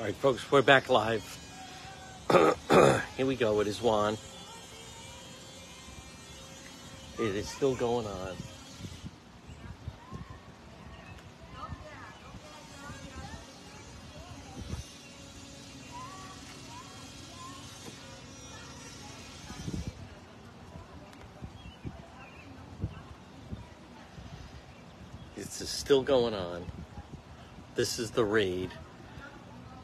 All right, folks, we're back live. Here we go. It is Juan. It is still going on. Is still going on. This is the raid.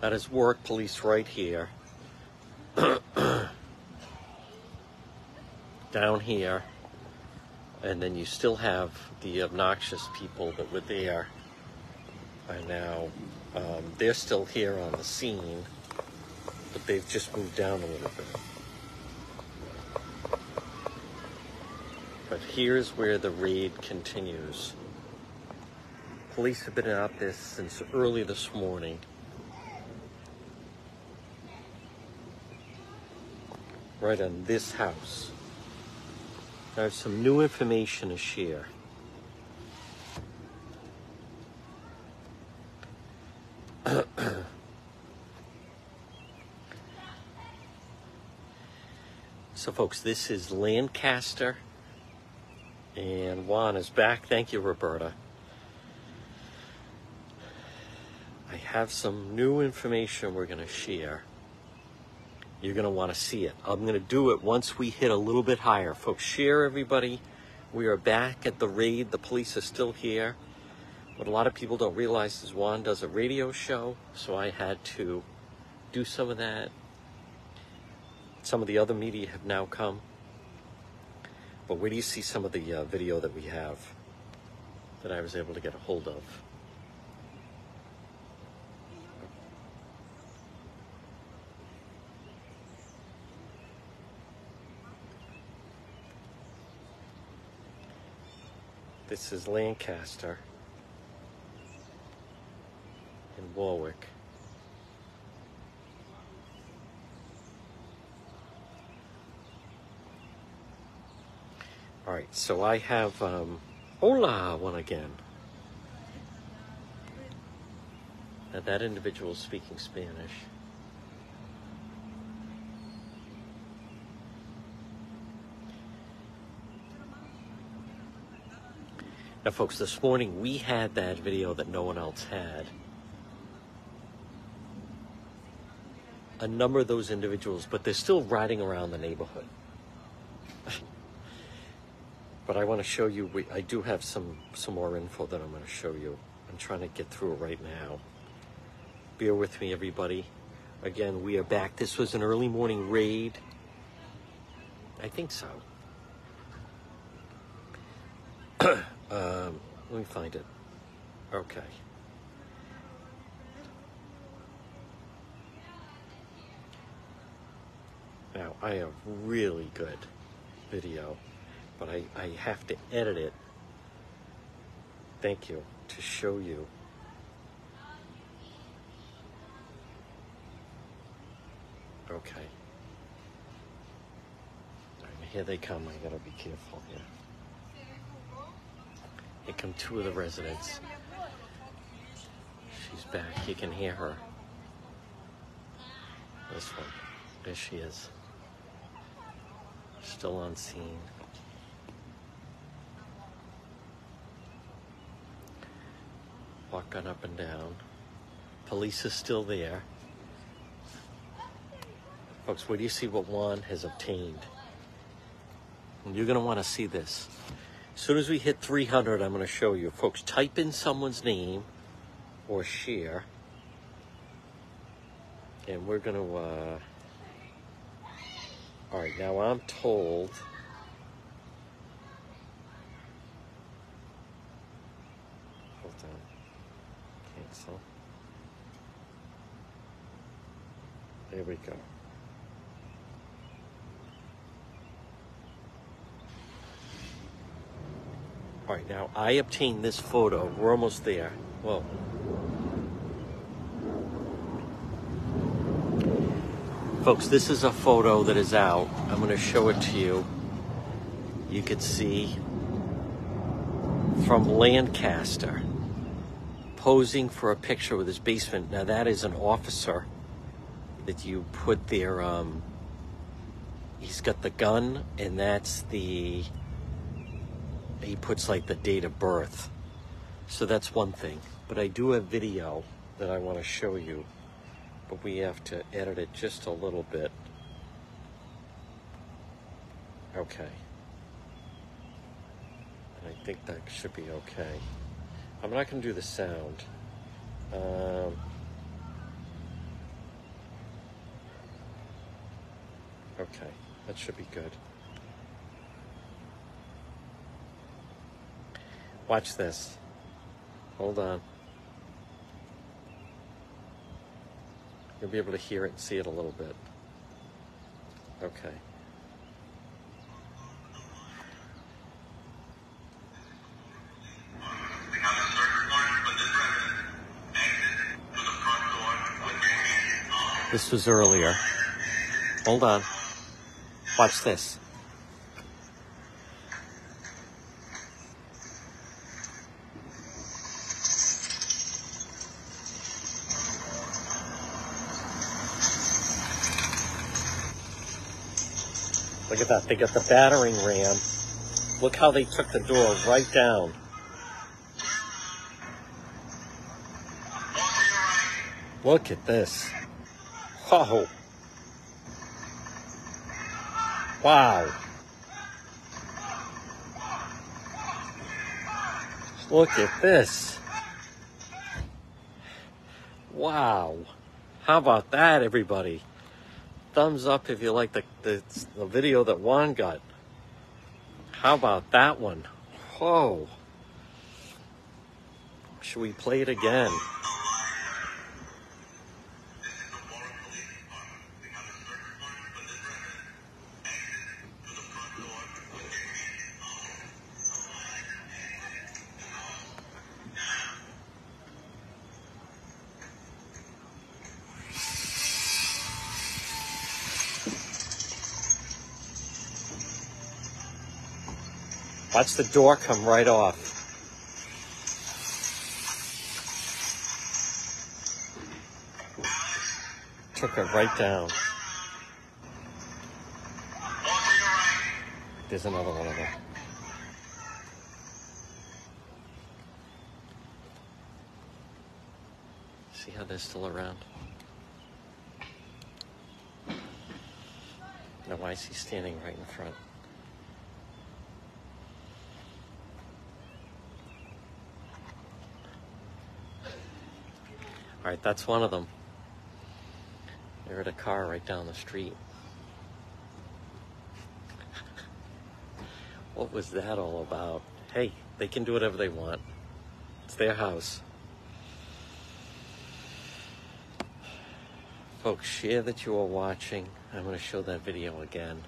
That is Warwick police right here. Down here. And then you still have the obnoxious people that were there. And now um, they're still here on the scene, but they've just moved down a little bit. But here's where the raid continues. Police have been out there since early this morning. Right on this house. I have some new information to share. so, folks, this is Lancaster, and Juan is back. Thank you, Roberta. I have some new information we're going to share. You're going to want to see it. I'm going to do it once we hit a little bit higher. Folks, share everybody. We are back at the raid. The police are still here. What a lot of people don't realize is Juan does a radio show, so I had to do some of that. Some of the other media have now come. But where do you see some of the uh, video that we have that I was able to get a hold of? This is Lancaster and Warwick. All right, so I have um, hola one again. Now that individual is speaking Spanish. Now, folks, this morning we had that video that no one else had. A number of those individuals, but they're still riding around the neighborhood. but I want to show you, we, I do have some, some more info that I'm going to show you. I'm trying to get through it right now. Bear with me, everybody. Again, we are back. This was an early morning raid. I think so. Um, let me find it. Okay. Now, I have really good video, but I, I have to edit it. Thank you. To show you. Okay. Here they come. I gotta be careful here. Here come two of the residents. She's back. You can hear her. This one. There she is. Still on scene. Walking up and down. Police is still there. Folks, where do you see what Juan has obtained? And you're going to want to see this. As soon as we hit 300, I'm going to show you. Folks, type in someone's name or share. And we're going to, uh... all right, now I'm told. Hold on. Cancel. There we go. Right, now I obtained this photo. We're almost there. Well, folks, this is a photo that is out. I'm going to show it to you. You could see from Lancaster. posing for a picture with his basement. Now that is an officer that you put there. Um, he's got the gun, and that's the. He puts like the date of birth. So that's one thing. But I do have video that I want to show you. But we have to edit it just a little bit. Okay. And I think that should be okay. I'm not going to do the sound. Um, okay, that should be good. Watch this. Hold on. You'll be able to hear it and see it a little bit. Okay. This was earlier. Hold on. Watch this. Look at that. They got the battering ram. Look how they took the door right down. Look at this. Oh. Wow. Look at this. Wow. How about that, everybody? Thumbs up if you like the, the, the video that Juan got. How about that one? Whoa. Should we play it again? Watch the door come right off. Took it right down. There's another one of them. See how they're still around? Now, why is he standing right in front? All right, that's one of them. They're at a car right down the street. What was that all about? Hey, they can do whatever they want. It's their house. Folks, share that you are watching. I'm going to show that video again.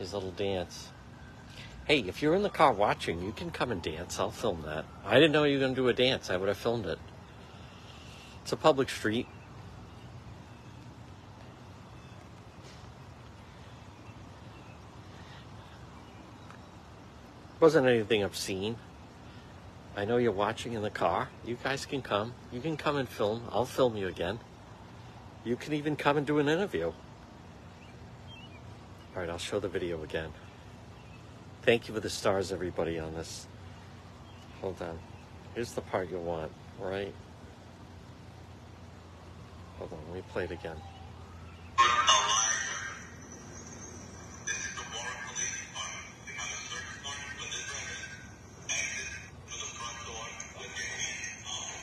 His little dance. Hey, if you're in the car watching, you can come and dance. I'll film that. I didn't know you were going to do a dance. I would have filmed it. It's a public street. Wasn't anything obscene. I know you're watching in the car. You guys can come. You can come and film. I'll film you again. You can even come and do an interview. All right, I'll show the video again. Thank you for the stars, everybody, on this. Hold on. Here's the part you want, right? Hold on, let me play it again. This is the Warwick Police Department. We have a search warrant for this resident. Exit to the front door with your hands up.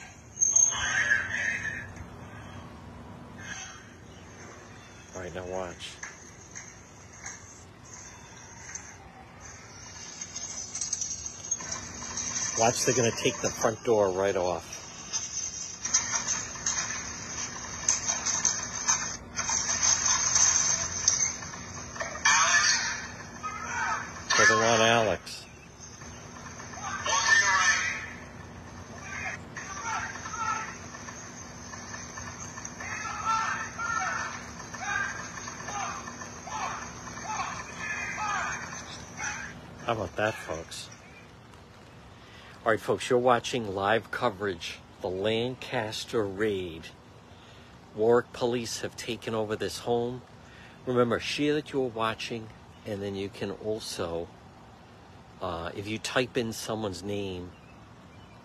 All right, now watch. Watch, they're going to take the front door right off. So they want Alex. Walk to your right. How about that, folks? All right, folks, you're watching live coverage the Lancaster raid. Warwick police have taken over this home. Remember, share that you're watching, and then you can also, uh, if you type in someone's name,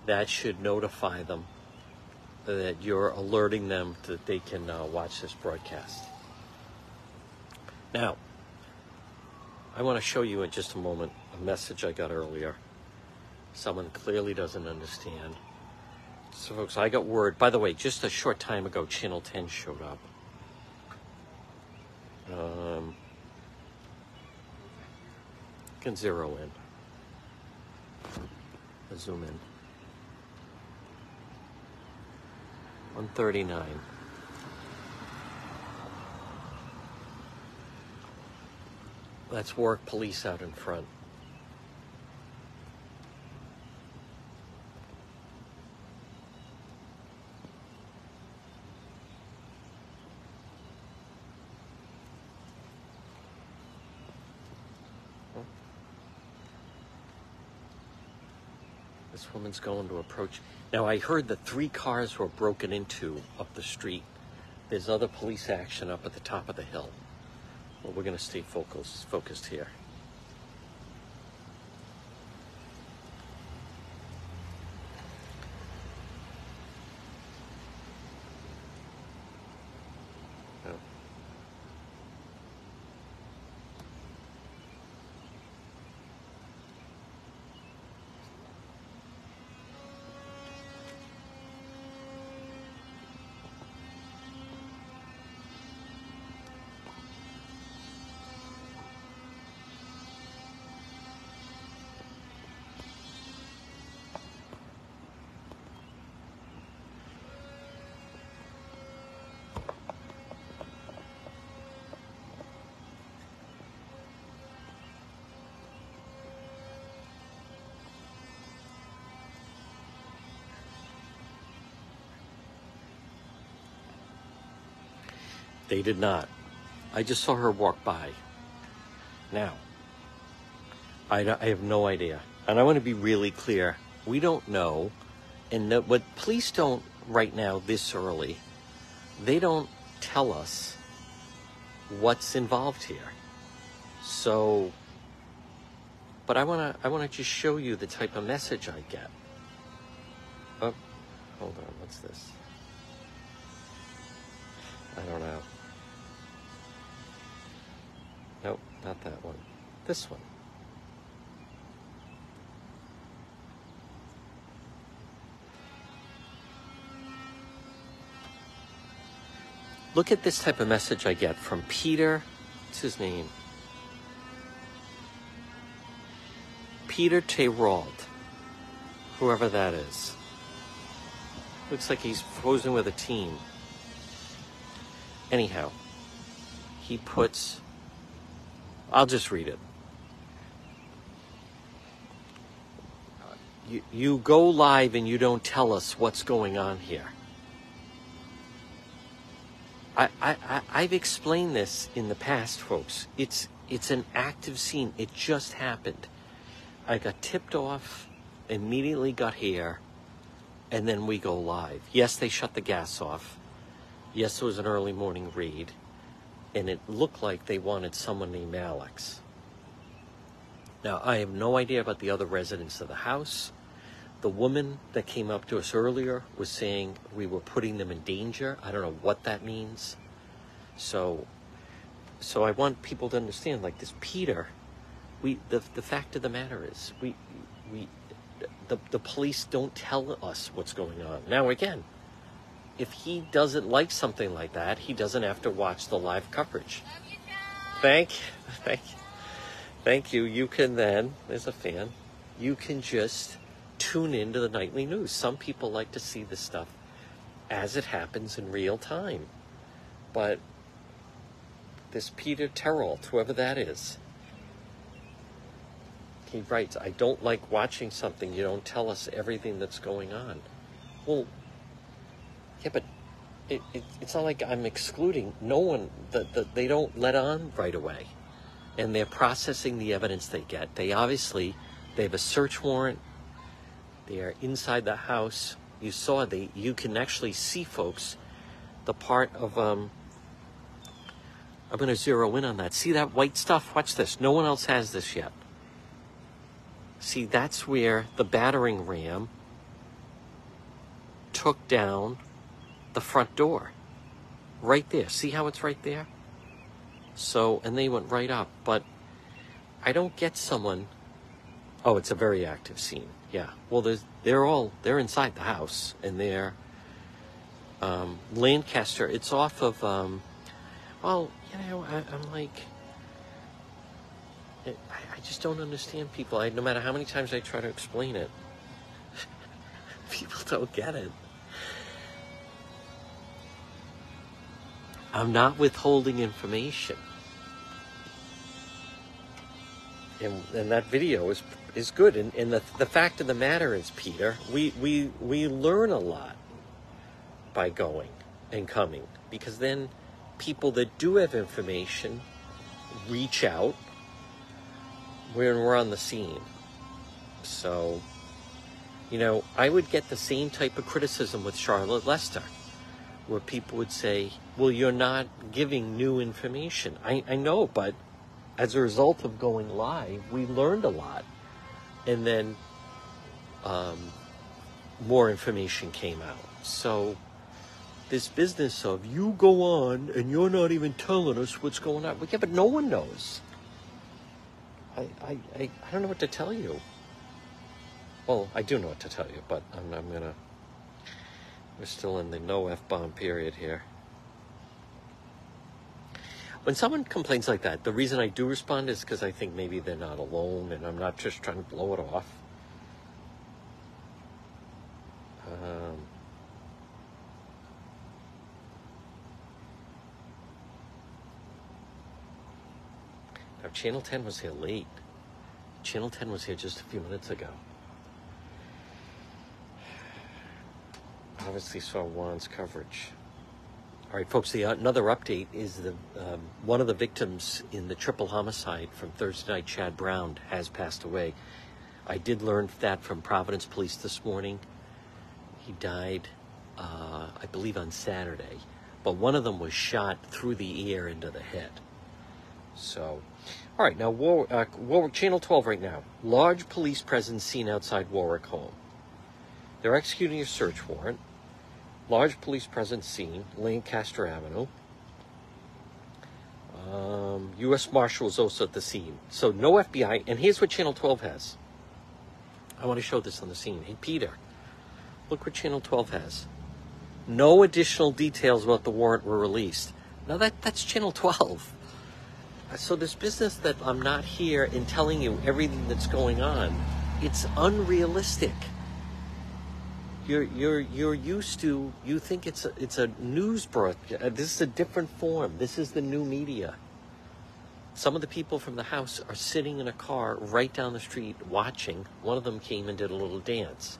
that should notify them that you're alerting them that they can uh, watch this broadcast. Now, I want to show you in just a moment message I got earlier. Someone clearly doesn't understand. So, folks, I got word. By the way, just a short time ago, Channel 10 showed up. Um, can zero in. Let's zoom in. 139. That's Warwick police out in front. Woman's going to approach. Now, I heard that three cars were broken into up the street. There's other police action up at the top of the hill. Well, we're going to stay focused here. They did not. I just saw her walk by. Now, I, I have no idea. And I want to be really clear. We don't know. And that what police don't right now, this early, they don't tell us what's involved here. So, but I want to I want to just show you the type of message I get. Oh, hold on. What's this? I don't know. Not that one. This one. Look at this type of message I get from Peter. What's his name? Peter Terrell. Whoever that is. Looks like he's posing with a team. Anyhow, he puts. I'll just read it. You, you go live and you don't tell us what's going on here. I, I, I've explained this in the past, folks. It's, it's an active scene. It just happened. I got tipped off, immediately got here, and then we go live. Yes, they shut the gas off. Yes, it was an early morning read, and it looked like they wanted someone named Alex. Now, I have no idea about the other residents of the house. The woman that came up to us earlier was saying we were putting them in danger. I don't know what that means. So, so I want people to understand, like this Peter, we the the fact of the matter is we we the the police don't tell us what's going on. Now again, if he doesn't like something like that, he doesn't have to watch the live coverage. Thank, thank, thank you. You can then, as a fan, you can just tune into the nightly news. Some people like to see this stuff as it happens in real time. But this Peter Terrell, whoever that is, he writes, I don't like watching something you don't tell us everything that's going on. Well, yeah, but it, it, it's not like I'm excluding. No one, the, the, they don't let on right away. And they're processing the evidence they get. They obviously, they have a search warrant. They are inside the house. you saw the you can actually see folks the part of um I'm going to zero in on that. See that white stuff? Watch this. No one else has this yet. See, that's where the battering ram took down the front door. Right there. See how it's right there? So, and they went right up. But I don't get someone. Oh, it's a very active scene. Yeah. Well, there's, they're all, they're inside the house and they're, um, Lancaster, it's off of, um, well, you know, I, I'm like, I, I just don't understand people. I, no matter how many times I try to explain it, people don't get it. I'm not withholding information. And, and that video is is good. And, and the, the fact of the matter is, Peter, we, we, we learn a lot by going and coming because then people that do have information reach out when we're on the scene. So, you know, I would get the same type of criticism with Charlotte Lester, where people would say, well, you're not giving new information. I, I know, but as a result of going live, we learned a lot. And then um, more information came out. So, this business of you go on and you're not even telling us what's going on. Well, yeah, but no one knows. I, I, I, I don't know what to tell you. Well, I do know what to tell you, but I'm, I'm gonna. We're still in the no f bomb period here. When someone complains like that, the reason I do respond is because I think maybe they're not alone, and I'm not just trying to blow it off. Um, now, Channel 10 was here late. Channel 10 was here just a few minutes ago. Obviously saw Juan's coverage. All right, folks. The another update is the um, one of the victims in the triple homicide from Thursday night, Chad Brown, has passed away. I did learn that from Providence Police this morning. He died, uh, I believe, on Saturday, but one of them was shot through the ear into the head. So, all right, now uh, Warwick Channel 12 right now. Large police presence seen outside Warwick home. They're executing a search warrant. Large police presence seen, Lancaster Avenue. Um, U.S. Marshals also at the scene. So no FBI. And here's what Channel 12 has. I want to show this on the scene. Hey, Peter, look what Channel 12 has. No additional details about the warrant were released. Now that that's Channel 12. So this business that I'm not here in telling you everything that's going on, it's unrealistic. You're you're you're used to you think it's a, it's a news broadcast. Uh, this is a different form. This is the new media. Some of the people from the house are sitting in a car right down the street watching. One of them came and did a little dance.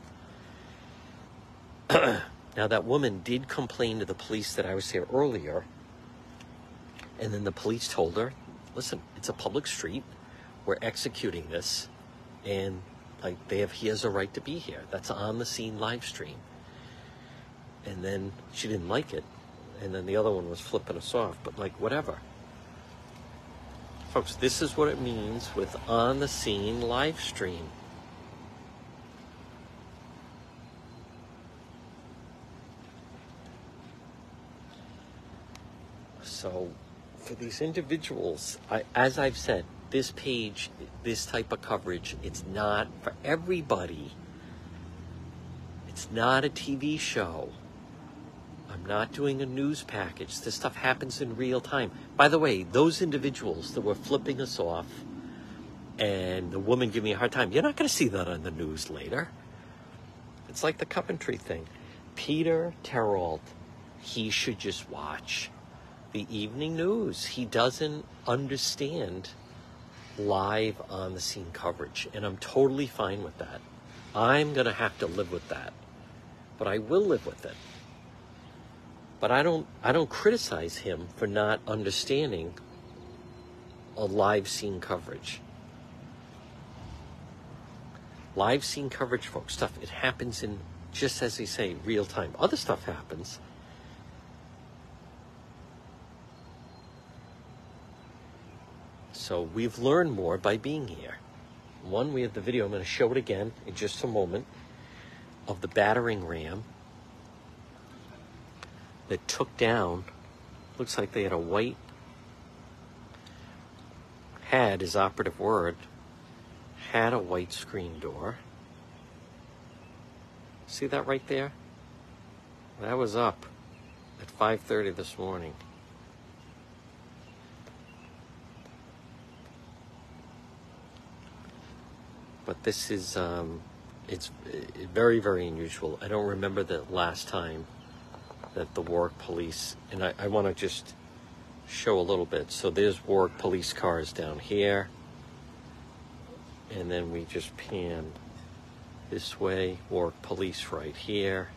now that woman did complain to the police that I was here earlier. And then the police told her, "Listen, it's a public street. We're executing this and like they have he has a right to be here. That's on the scene live stream. And then she didn't like it. And then the other one was flipping us off. But like whatever. Folks this is what it means with on the scene live stream. So for these individuals I, as i've said this page, this type of coverage, it's not for everybody. It's not a TV show. I'm not doing a news package. This stuff happens in real time. By the way, those individuals that were flipping us off and the woman giving me a hard time, you're not going to see that on the news later. It's like the Coventry thing. Peter Terrell, he should just watch the evening news. He doesn't understand live on the scene coverage, and I'm totally fine with that. I'm going to have to live with that, but I will live with it. But I don't I don't criticize him for not understanding a live scene coverage. Live scene coverage, folks, stuff it happens in just as they say, real time. Other stuff happens. So we've learned more by being here. One, we have the video. I'm going to show it again in just a moment of the battering ram that took down. Looks like they had a white had is operative word had a white screen door. See that right there? That was up at 5:30 this morning. But this is um, it's uh, very very unusual. I don't remember the last time that the Warwick police and I, I want to just show a little bit. So there's Warwick police cars down here. And then we just pan this way, Warwick police right here.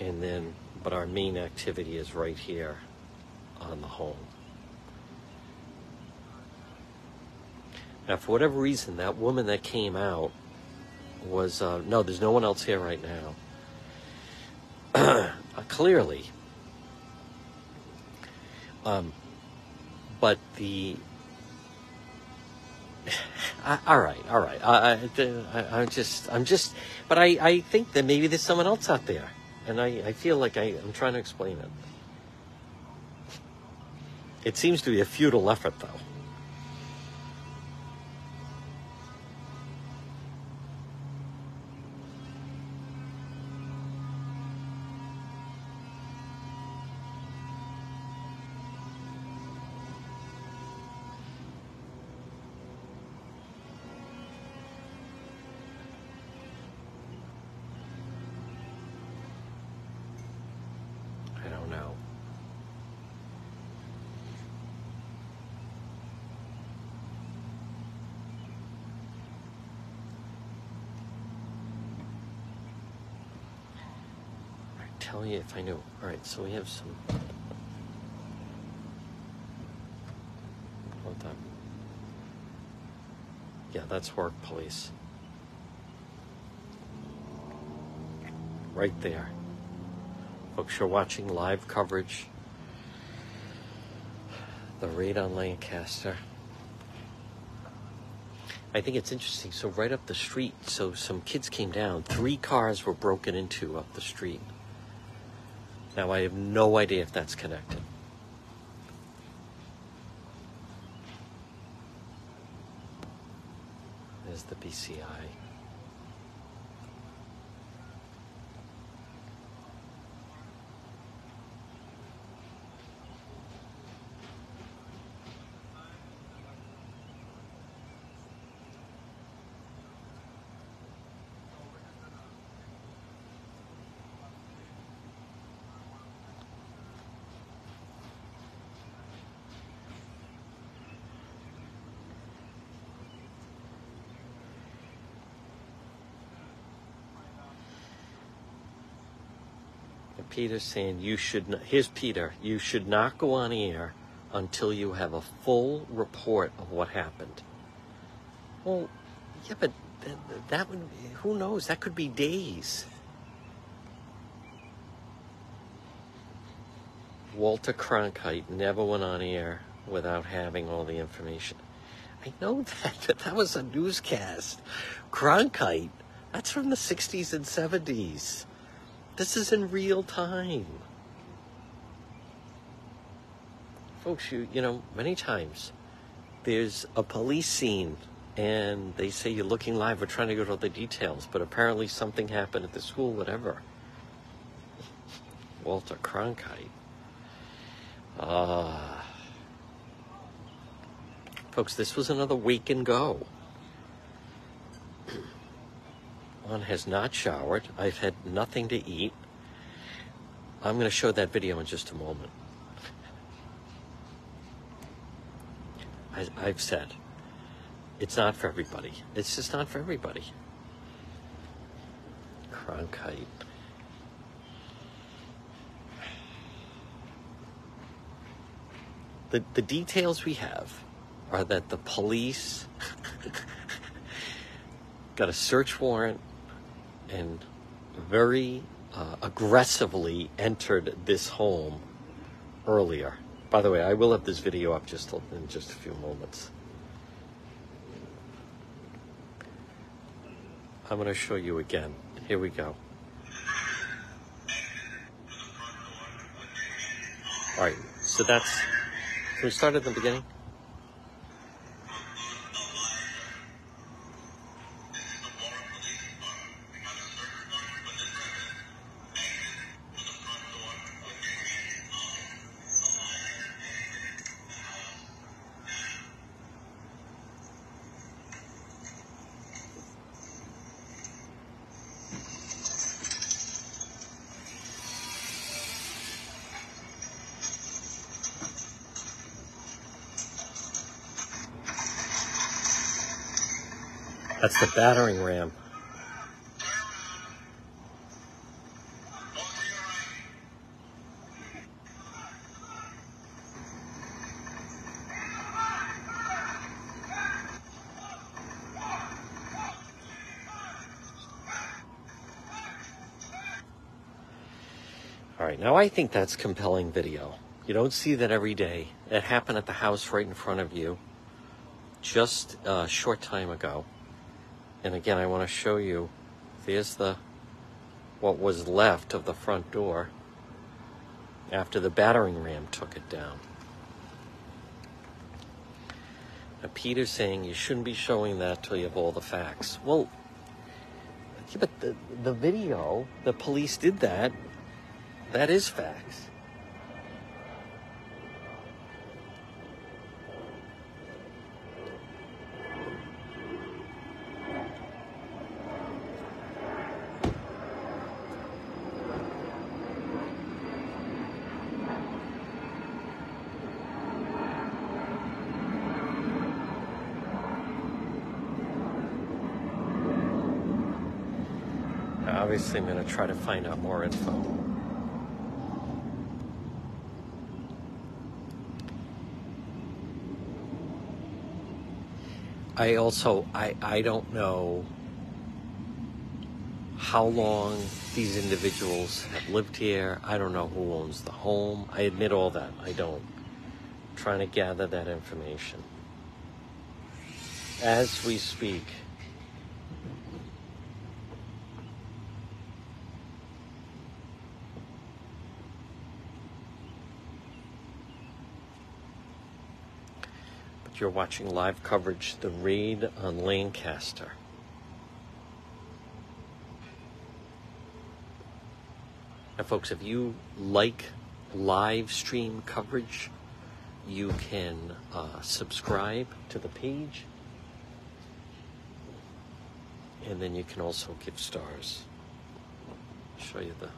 And then, but our main activity is right here on the home. Now, for whatever reason, that woman that came out was uh, no, there's no one else here right now. uh, clearly, um, but the I, all right, all right. I, I, I, just, I'm just, but I, I think that maybe there's someone else out there, and I, I feel like I, I'm trying to explain it. It seems to be a futile effort, though. I don't know. I'd tell you if I knew. All right, so we have some. Hold on. Yeah, that's Warwick police. Right there. Folks, you're watching live coverage. The raid on Lancaster. I think it's interesting. So, right up the street, so some kids came down. Three cars were broken into up the street. Now, I have no idea if that's connected. There's the BCI. And Peter's saying you should. Not, here's Peter. You should not go on air until you have a full report of what happened. Well, yeah, but that, that would. Who knows? That could be days. Walter Cronkite never went on air without having all the information. I know that, but that was a newscast. Cronkite, that's from the 60s and 70s. This is in real time. Folks, you, you know, many times there's a police scene and they say you're looking live, we're trying to go to all the details, but apparently something happened at the school, whatever. Walter Cronkite. Ah. Folks, this was another week and go. One has not showered. I've had nothing to eat. I'm going to show that video in just a moment. I, I've said it's not for everybody. It's just not for everybody. Cronkite. The, the details we have are that the police got a search warrant and very uh, aggressively entered this home earlier. By the way, I will have this video up just in just a few moments. I'm going to show you again. Here we go. All right, so that's. Can we start at the beginning? That's the battering ram. All right, now I think that's compelling video. You don't see that every day. It happened at the house right in front of you just a short time ago. And again, I want to show you, there's the, what was left of the front door after the battering ram took it down. Now, Peter's saying you shouldn't be showing that till you have all the facts. Well, yeah, but the, the video, the police did that. That is facts. Obviously, I'm going to try to find out more info. I also I I don't know how long these individuals have lived here. I don't know who owns the home. I admit all that. I don't. I'm trying to gather that information. As we speak, You're watching live coverage, the raid on Lancaster. Now, folks, if you like live stream coverage, you can uh, subscribe to the page. And then you can also give stars. Show you the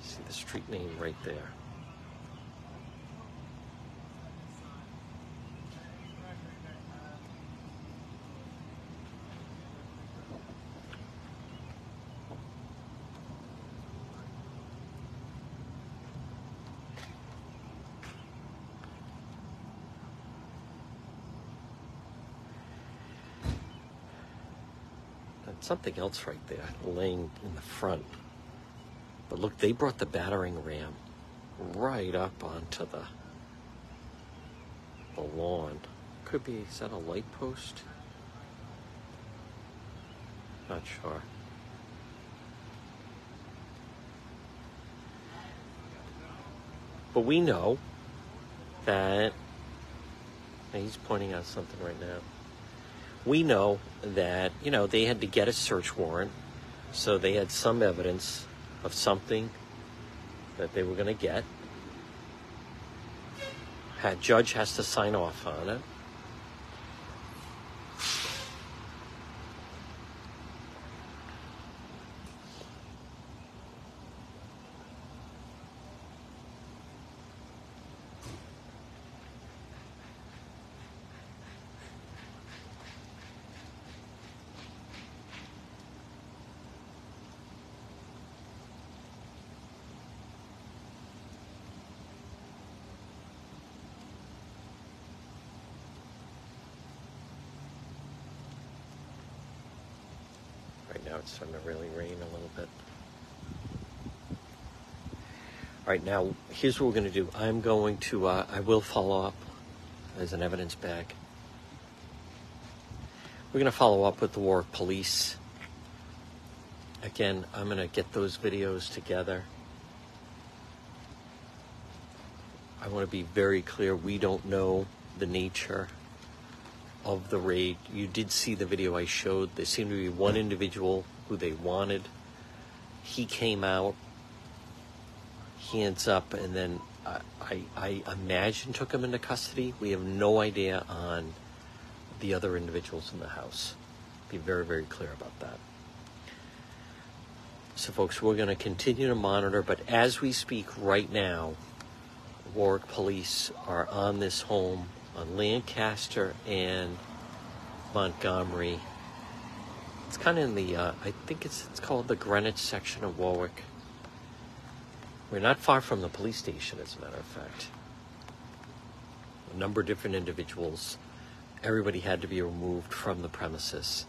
see the street name right there. Something else right there laying in the front. But look, they brought the battering ram right up onto the the lawn. Could be, is that a light post? Not sure. But we know that he's pointing out something right now we know that, you know, they had to get a search warrant, so they had some evidence of something that they were going to get. Had judge has to sign off on it. It's starting to really rain a little bit. All right, now here's what we're going to do. I'm going to, uh, I will follow up as an evidence bag. We're going to follow up with the Warwick Police. Again, I'm going to get those videos together. I want to be very clear. We don't know the nature of the raid. You did see the video I showed. There seemed to be one individual who they wanted. He came out, hands up, and then I, I, I imagine took him into custody. We have no idea on the other individuals in the house. Be very, very clear about that. So, folks, we're going to continue to monitor, but as we speak right now, Warwick police are on this home on Lancaster and Montgomery. It's kind of in the, uh, I think it's it's called the Greenwich section of Warwick. We're not far from the police station, as a matter of fact. A number of different individuals. Everybody had to be removed from the premises.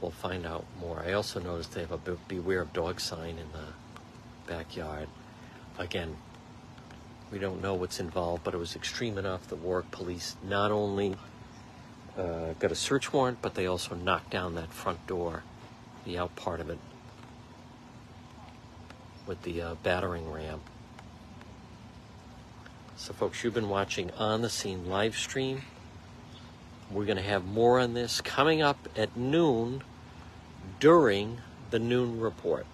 We'll find out more. I also noticed they have a be- beware of dog sign in the backyard. Again, we don't know what's involved, but it was extreme enough that Warwick police not only uh, got a search warrant, but they also knocked down that front door, the out part of it, with the uh, battering ram. So, folks, you've been watching On the Scene live stream. We're going to have more on this coming up at noon during the noon report.